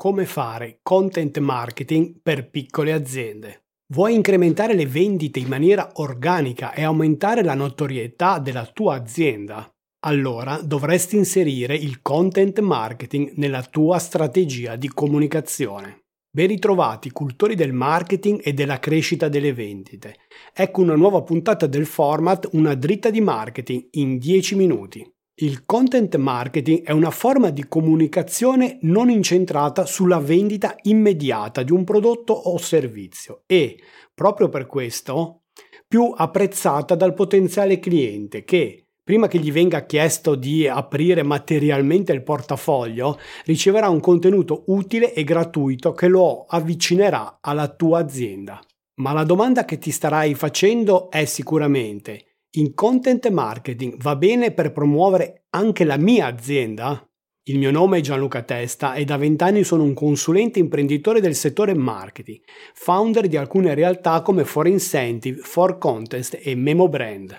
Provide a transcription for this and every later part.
Come fare content marketing per piccole aziende? Vuoi incrementare le vendite in maniera organica e aumentare la notorietà della tua azienda? Allora dovresti inserire il content marketing nella tua strategia di comunicazione. Ben ritrovati cultori del marketing e della crescita delle vendite. Ecco una nuova puntata del format Una dritta di marketing in 10 minuti. Il content marketing è una forma di comunicazione non incentrata sulla vendita immediata di un prodotto o servizio e, proprio per questo, più apprezzata dal potenziale cliente che, prima che gli venga chiesto di aprire materialmente il portafoglio, riceverà un contenuto utile e gratuito che lo avvicinerà alla tua azienda. Ma la domanda che ti starai facendo è sicuramente in content marketing va bene per promuovere anche la mia azienda? Il mio nome è Gianluca Testa e da vent'anni sono un consulente imprenditore del settore marketing, founder di alcune realtà come For Incentive, For Contest e Memo Brand.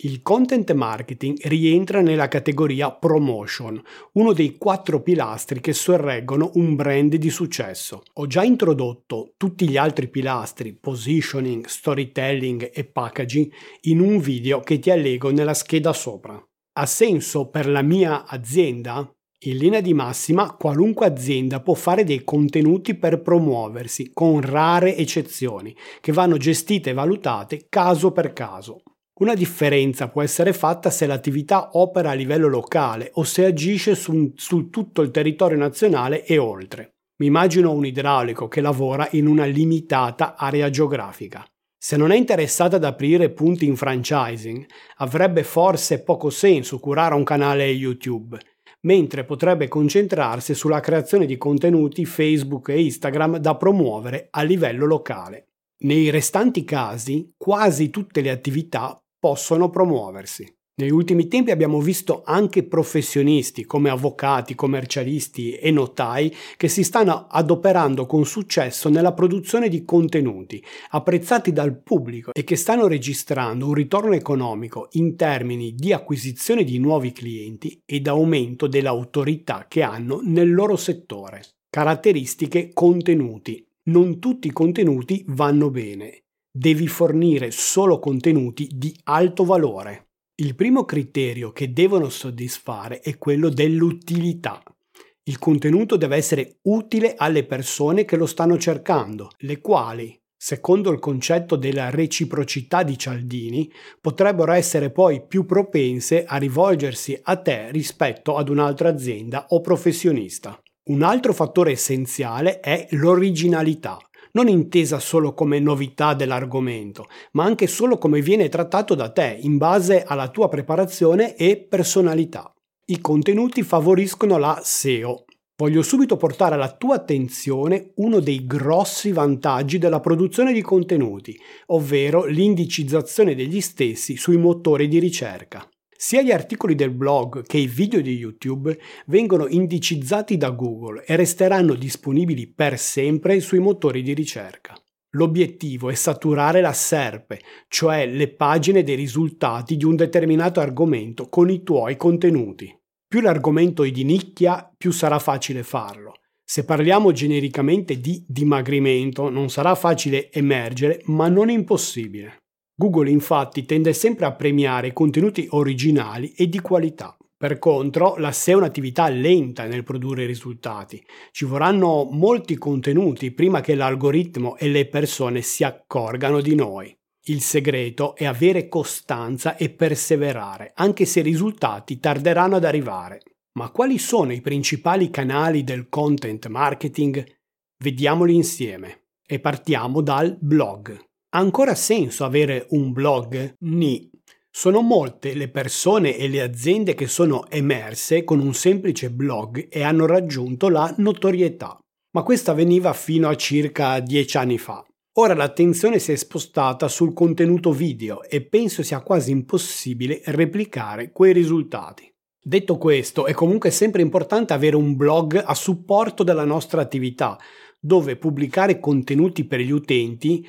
Il content marketing rientra nella categoria promotion, uno dei quattro pilastri che sorreggono un brand di successo. Ho già introdotto tutti gli altri pilastri, positioning, storytelling e packaging, in un video che ti allego nella scheda sopra. Ha senso per la mia azienda? In linea di massima, qualunque azienda può fare dei contenuti per promuoversi, con rare eccezioni, che vanno gestite e valutate caso per caso. Una differenza può essere fatta se l'attività opera a livello locale o se agisce su, su, tutto il territorio nazionale e oltre. Mi immagino un idraulico che lavora in una limitata area geografica. Se non è interessata ad aprire punti in franchising, avrebbe forse poco senso curare un canale YouTube, mentre potrebbe concentrarsi sulla creazione di contenuti Facebook e Instagram da promuovere a livello locale. Nei restanti casi, quasi tutte le attività possono promuoversi. Negli ultimi tempi abbiamo visto anche professionisti come avvocati, commercialisti e notai che si stanno adoperando con successo nella produzione di contenuti apprezzati dal pubblico e che stanno registrando un ritorno economico in termini di acquisizione di nuovi clienti ed aumento dell'autorità che hanno nel loro settore. Caratteristiche contenuti. Non tutti i contenuti vanno bene devi fornire solo contenuti di alto valore. Il primo criterio che devono soddisfare è quello dell'utilità. Il contenuto deve essere utile alle persone che lo stanno cercando, le quali, secondo il concetto della reciprocità di Cialdini, potrebbero essere poi più propense a rivolgersi a te rispetto ad un'altra azienda o professionista. Un altro fattore essenziale è l'originalità non intesa solo come novità dell'argomento, ma anche solo come viene trattato da te in base alla tua preparazione e personalità. I contenuti favoriscono la SEO. Voglio subito portare alla tua attenzione uno dei grossi vantaggi della produzione di contenuti, ovvero l'indicizzazione degli stessi sui motori di ricerca. Sia gli articoli del blog che i video di YouTube vengono indicizzati da Google e resteranno disponibili per sempre sui motori di ricerca. L'obiettivo è saturare la SERP, cioè le pagine dei risultati di un determinato argomento con i tuoi contenuti. Più l'argomento è di nicchia, più sarà facile farlo. Se parliamo genericamente di dimagrimento, non sarà facile emergere, ma non impossibile. Google infatti tende sempre a premiare contenuti originali e di qualità. Per contro, la SEO è un'attività lenta nel produrre risultati. Ci vorranno molti contenuti prima che l'algoritmo e le persone si accorgano di noi. Il segreto è avere costanza e perseverare, anche se i risultati tarderanno ad arrivare. Ma quali sono i principali canali del content marketing? Vediamoli insieme. E partiamo dal blog. Ha ancora senso avere un blog? Ni. Sono molte le persone e le aziende che sono emerse con un semplice blog e hanno raggiunto la notorietà, ma questa avveniva fino a circa dieci anni fa. Ora l'attenzione si è spostata sul contenuto video e penso sia quasi impossibile replicare quei risultati. Detto questo, è comunque sempre importante avere un blog a supporto della nostra attività, dove pubblicare contenuti per gli utenti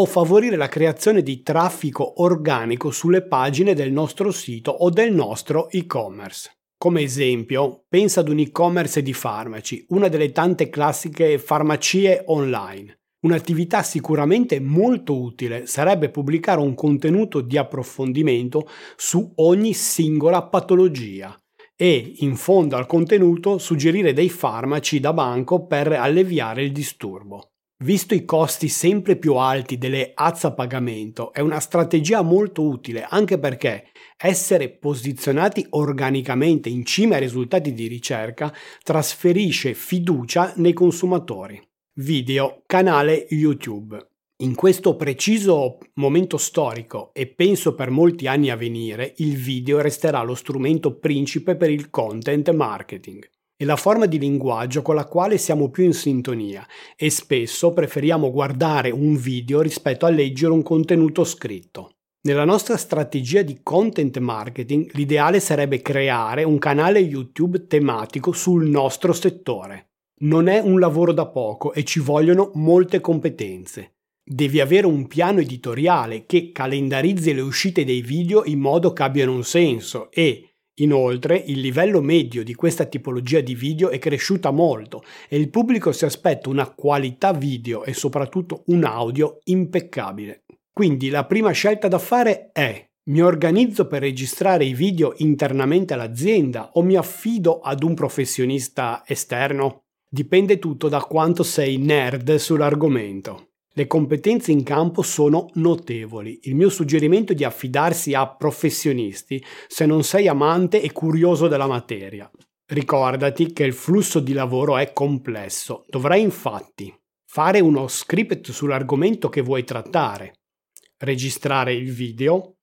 o favorire la creazione di traffico organico sulle pagine del nostro sito o del nostro e-commerce. Come esempio, pensa ad un e-commerce di farmaci, una delle tante classiche farmacie online. Un'attività sicuramente molto utile sarebbe pubblicare un contenuto di approfondimento su ogni singola patologia e, in fondo al contenuto, suggerire dei farmaci da banco per alleviare il disturbo. Visto i costi sempre più alti delle ads a pagamento, è una strategia molto utile anche perché essere posizionati organicamente in cima ai risultati di ricerca trasferisce fiducia nei consumatori. Video, canale YouTube. In questo preciso momento storico e penso per molti anni a venire, il video resterà lo strumento principe per il content marketing. È la forma di linguaggio con la quale siamo più in sintonia e spesso preferiamo guardare un video rispetto a leggere un contenuto scritto. Nella nostra strategia di content marketing l'ideale sarebbe creare un canale YouTube tematico sul nostro settore. Non è un lavoro da poco e ci vogliono molte competenze. Devi avere un piano editoriale che calendarizzi le uscite dei video in modo che abbiano un senso e, inoltre, il livello medio di questa tipologia di video è cresciuta molto e il pubblico si aspetta una qualità video e soprattutto un audio impeccabile. Quindi la prima scelta da fare è mi organizzo per registrare i video internamente all'azienda o mi affido ad un professionista esterno? Dipende tutto da quanto sei nerd sull'argomento. Le competenze in campo sono notevoli. Il mio suggerimento è di affidarsi a professionisti se non sei amante e curioso della materia. Ricordati che il flusso di lavoro è complesso. Dovrai infatti fare uno script sull'argomento che vuoi trattare, registrare il video,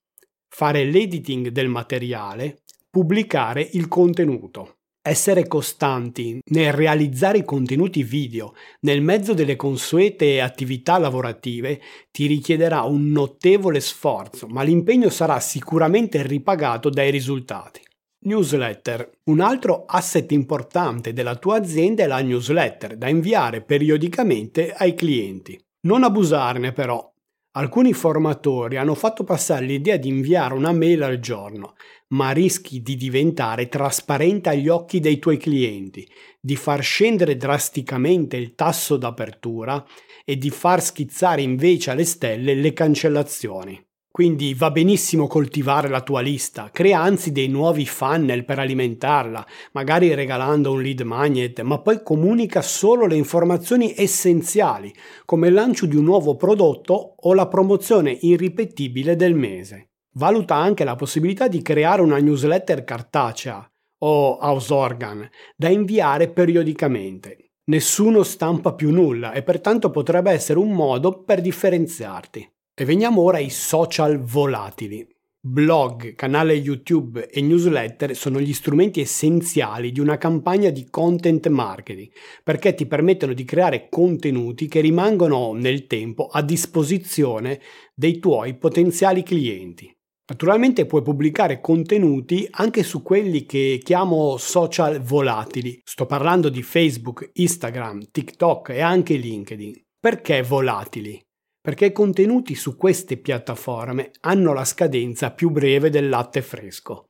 fare l'editing del materiale, pubblicare il contenuto. Essere costanti nel realizzare i contenuti video nel mezzo delle consuete attività lavorative ti richiederà un notevole sforzo, ma l'impegno sarà sicuramente ripagato dai risultati. Newsletter. Un altro asset importante della tua azienda è la newsletter da inviare periodicamente ai clienti. Non abusarne però. Alcuni formatori hanno fatto passare l'idea di inviare una mail al giorno, ma rischi di diventare trasparente agli occhi dei tuoi clienti, di far scendere drasticamente il tasso d'apertura e di far schizzare invece alle stelle le cancellazioni. Quindi va benissimo coltivare la tua lista, crea anzi dei nuovi funnel per alimentarla, magari regalando un lead magnet, ma poi comunica solo le informazioni essenziali, come il lancio di un nuovo prodotto o la promozione irripetibile del mese. Valuta anche la possibilità di creare una newsletter cartacea o house organ da inviare periodicamente. Nessuno stampa più nulla e pertanto potrebbe essere un modo per differenziarti. E veniamo ora ai social volatili. Blog, canale YouTube e newsletter sono gli strumenti essenziali di una campagna di content marketing perché ti permettono di creare contenuti che rimangono nel tempo a disposizione dei tuoi potenziali clienti. Naturalmente puoi pubblicare contenuti anche su quelli che chiamo social volatili. Sto parlando di Facebook, Instagram, TikTok e anche LinkedIn. Perché volatili? Perché i contenuti su queste piattaforme hanno la scadenza più breve del latte fresco.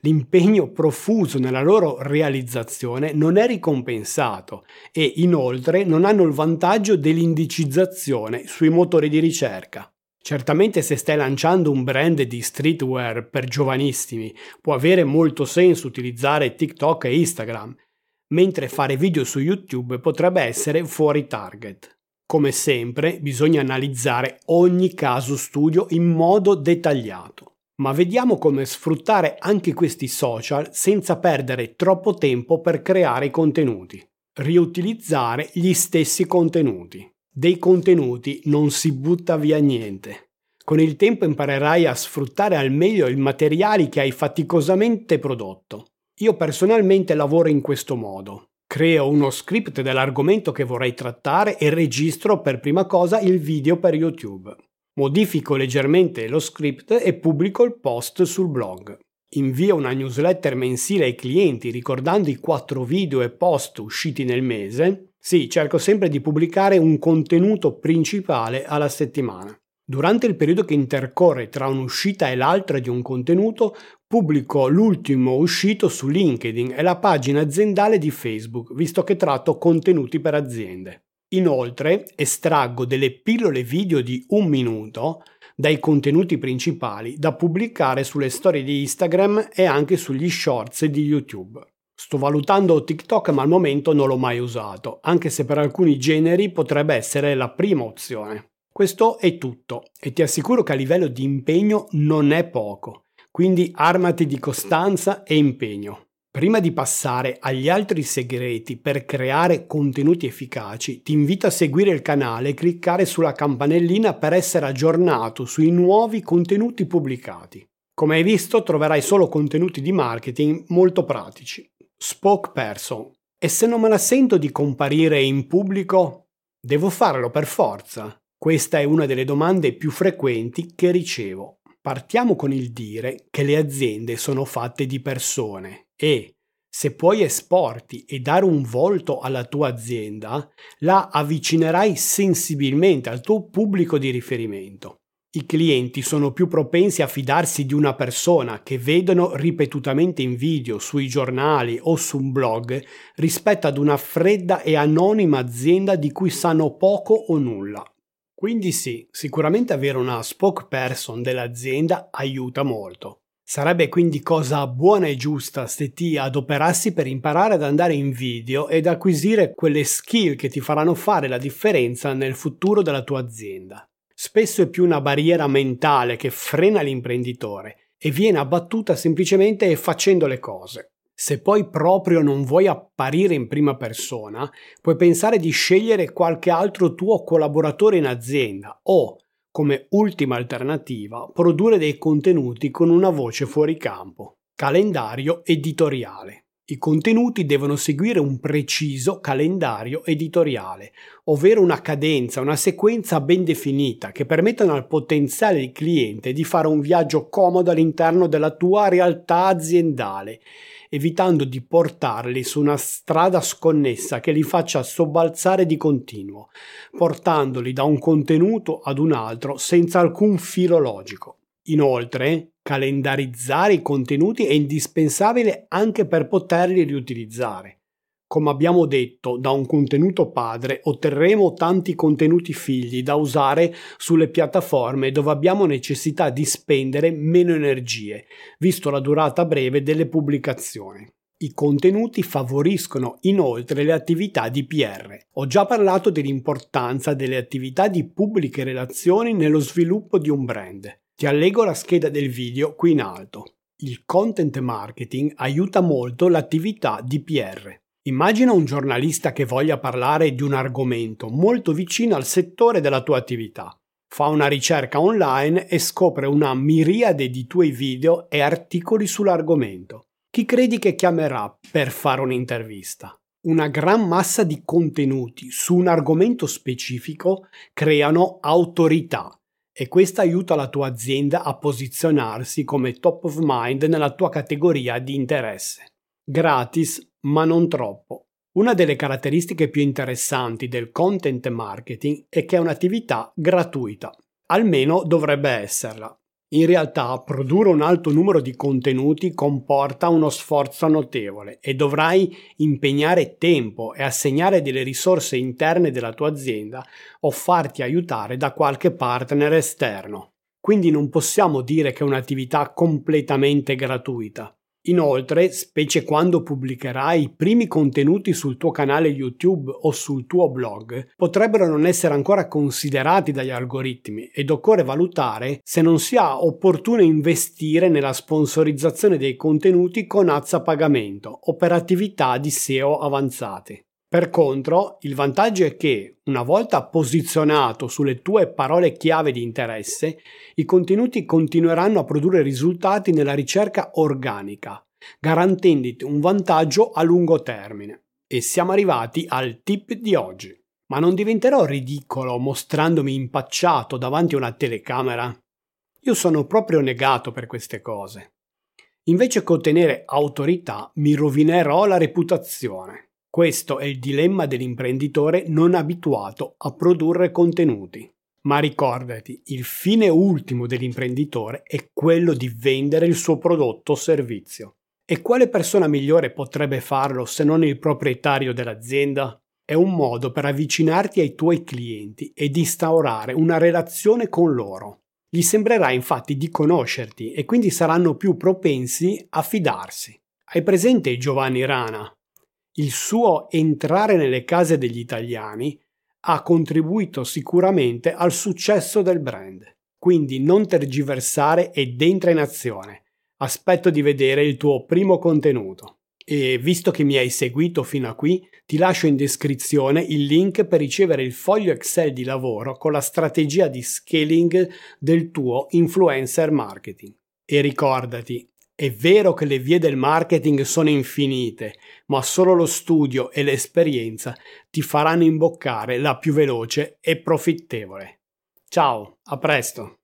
L'impegno profuso nella loro realizzazione non è ricompensato e inoltre non hanno il vantaggio dell'indicizzazione sui motori di ricerca. Certamente se stai lanciando un brand di streetwear per giovanissimi può avere molto senso utilizzare TikTok e Instagram, mentre fare video su YouTube potrebbe essere fuori target. Come sempre bisogna analizzare ogni caso studio in modo dettagliato. Ma vediamo come sfruttare anche questi social senza perdere troppo tempo per creare contenuti. Riutilizzare gli stessi contenuti dei contenuti non si butta via niente. Con il tempo imparerai a sfruttare al meglio i materiali che hai faticosamente prodotto. Io personalmente lavoro in questo modo. Creo uno script dell'argomento che vorrei trattare e registro per prima cosa il video per YouTube. Modifico leggermente lo script e pubblico il post sul blog. Invio una newsletter mensile ai clienti ricordando i quattro video e post usciti nel mese sì, cerco sempre di pubblicare un contenuto principale alla settimana. Durante il periodo che intercorre tra un'uscita e l'altra di un contenuto, pubblico l'ultimo uscito su LinkedIn e la pagina aziendale di Facebook, visto che tratto contenuti per aziende. Inoltre, estraggo delle pillole video di un minuto dai contenuti principali da pubblicare sulle storie di Instagram e anche sugli shorts di YouTube. Sto valutando TikTok ma al momento non l'ho mai usato, anche se per alcuni generi potrebbe essere la prima opzione. Questo è tutto e ti assicuro che a livello di impegno non è poco, quindi armati di costanza e impegno. Prima di passare agli altri segreti per creare contenuti efficaci, ti invito a seguire il canale e cliccare sulla campanellina per essere aggiornato sui nuovi contenuti pubblicati. Come hai visto, troverai solo contenuti di marketing molto pratici. Spokesperson. E se non me la sento di comparire in pubblico? Devo farlo per forza? Questa è una delle domande più frequenti che ricevo. Partiamo con il dire che le aziende sono fatte di persone e se puoi esporti e dare un volto alla tua azienda, la avvicinerai sensibilmente al tuo pubblico di riferimento. I clienti sono più propensi a fidarsi di una persona che vedono ripetutamente in video sui giornali o su un blog rispetto ad una fredda e anonima azienda di cui sanno poco o nulla. Quindi sì, sicuramente avere una spokesperson dell'azienda aiuta molto. Sarebbe quindi cosa buona e giusta se ti adoperassi per imparare ad andare in video ed acquisire quelle skill che ti faranno fare la differenza nel futuro della tua azienda spesso è più una barriera mentale che frena l'imprenditore e viene abbattuta semplicemente facendo le cose. Se poi proprio non vuoi apparire in prima persona, puoi pensare di scegliere qualche altro tuo collaboratore in azienda o, come ultima alternativa, produrre dei contenuti con una voce fuori campo. Calendario editoriale. I contenuti devono seguire un preciso calendario editoriale, ovvero una cadenza, una sequenza ben definita che permettano al potenziale cliente di fare un viaggio comodo all'interno della tua realtà aziendale, evitando di portarli su una strada sconnessa che li faccia sobbalzare di continuo, portandoli da un contenuto ad un altro senza alcun filo logico. Inoltre, calendarizzare i contenuti è indispensabile anche per poterli riutilizzare. Come abbiamo detto, da un contenuto padre otterremo tanti contenuti figli da usare sulle piattaforme dove abbiamo necessità di spendere meno energie, visto la durata breve delle pubblicazioni. I contenuti favoriscono inoltre le attività di PR. Ho già parlato dell'importanza delle attività di pubbliche relazioni nello sviluppo di un brand. Ti allego la scheda del video qui in alto. Il content marketing aiuta molto l'attività di PR. Immagina un giornalista che voglia parlare di un argomento molto vicino al settore della tua attività. Fa una ricerca online e scopre una miriade di tuoi video e articoli sull'argomento. Chi credi che chiamerà per fare un'intervista? Una gran massa di contenuti su un argomento specifico creano autorità e questo aiuta la tua azienda a posizionarsi come top of mind nella tua categoria di interesse. Gratis, ma non troppo. Una delle caratteristiche più interessanti del content marketing è che è un'attività gratuita. Almeno dovrebbe esserla. In realtà produrre un alto numero di contenuti comporta uno sforzo notevole e dovrai impegnare tempo e assegnare delle risorse interne della tua azienda o farti aiutare da qualche partner esterno. Quindi non possiamo dire che è un'attività completamente gratuita. Inoltre, specie quando pubblicherai i primi contenuti sul tuo canale YouTube o sul tuo blog, potrebbero non essere ancora considerati dagli algoritmi ed occorre valutare se non sia opportuno investire nella sponsorizzazione dei contenuti con ads a pagamento o per attività di SEO avanzate. Per contro, il vantaggio è che, una volta posizionato sulle tue parole chiave di interesse, i contenuti continueranno a produrre risultati nella ricerca organica, garantendoti un vantaggio a lungo termine. E siamo arrivati al tip di oggi. Ma non diventerò ridicolo mostrandomi impacciato davanti a una telecamera? Io sono proprio negato per queste cose. Invece che ottenere autorità, mi rovinerò la reputazione. Questo è il dilemma dell'imprenditore non abituato a produrre contenuti. Ma ricordati, il fine ultimo dell'imprenditore è quello di vendere il suo prodotto o servizio. E quale persona migliore potrebbe farlo se non il proprietario dell'azienda? È un modo per avvicinarti ai tuoi clienti ed instaurare una relazione con loro. Gli sembrerà infatti di conoscerti e quindi saranno più propensi a fidarsi. Hai presente Giovanni Rana? Il suo entrare nelle case degli italiani ha contribuito sicuramente al successo del brand. Quindi non tergiversare ed entra in azione. Aspetto di vedere il tuo primo contenuto. E visto che mi hai seguito fino a qui, ti lascio in descrizione il link per ricevere il foglio Excel di lavoro con la strategia di scaling del tuo influencer marketing. E ricordati, è vero che le vie del marketing sono infinite, ma solo lo studio e l'esperienza ti faranno imboccare la più veloce e profittevole. Ciao, a presto!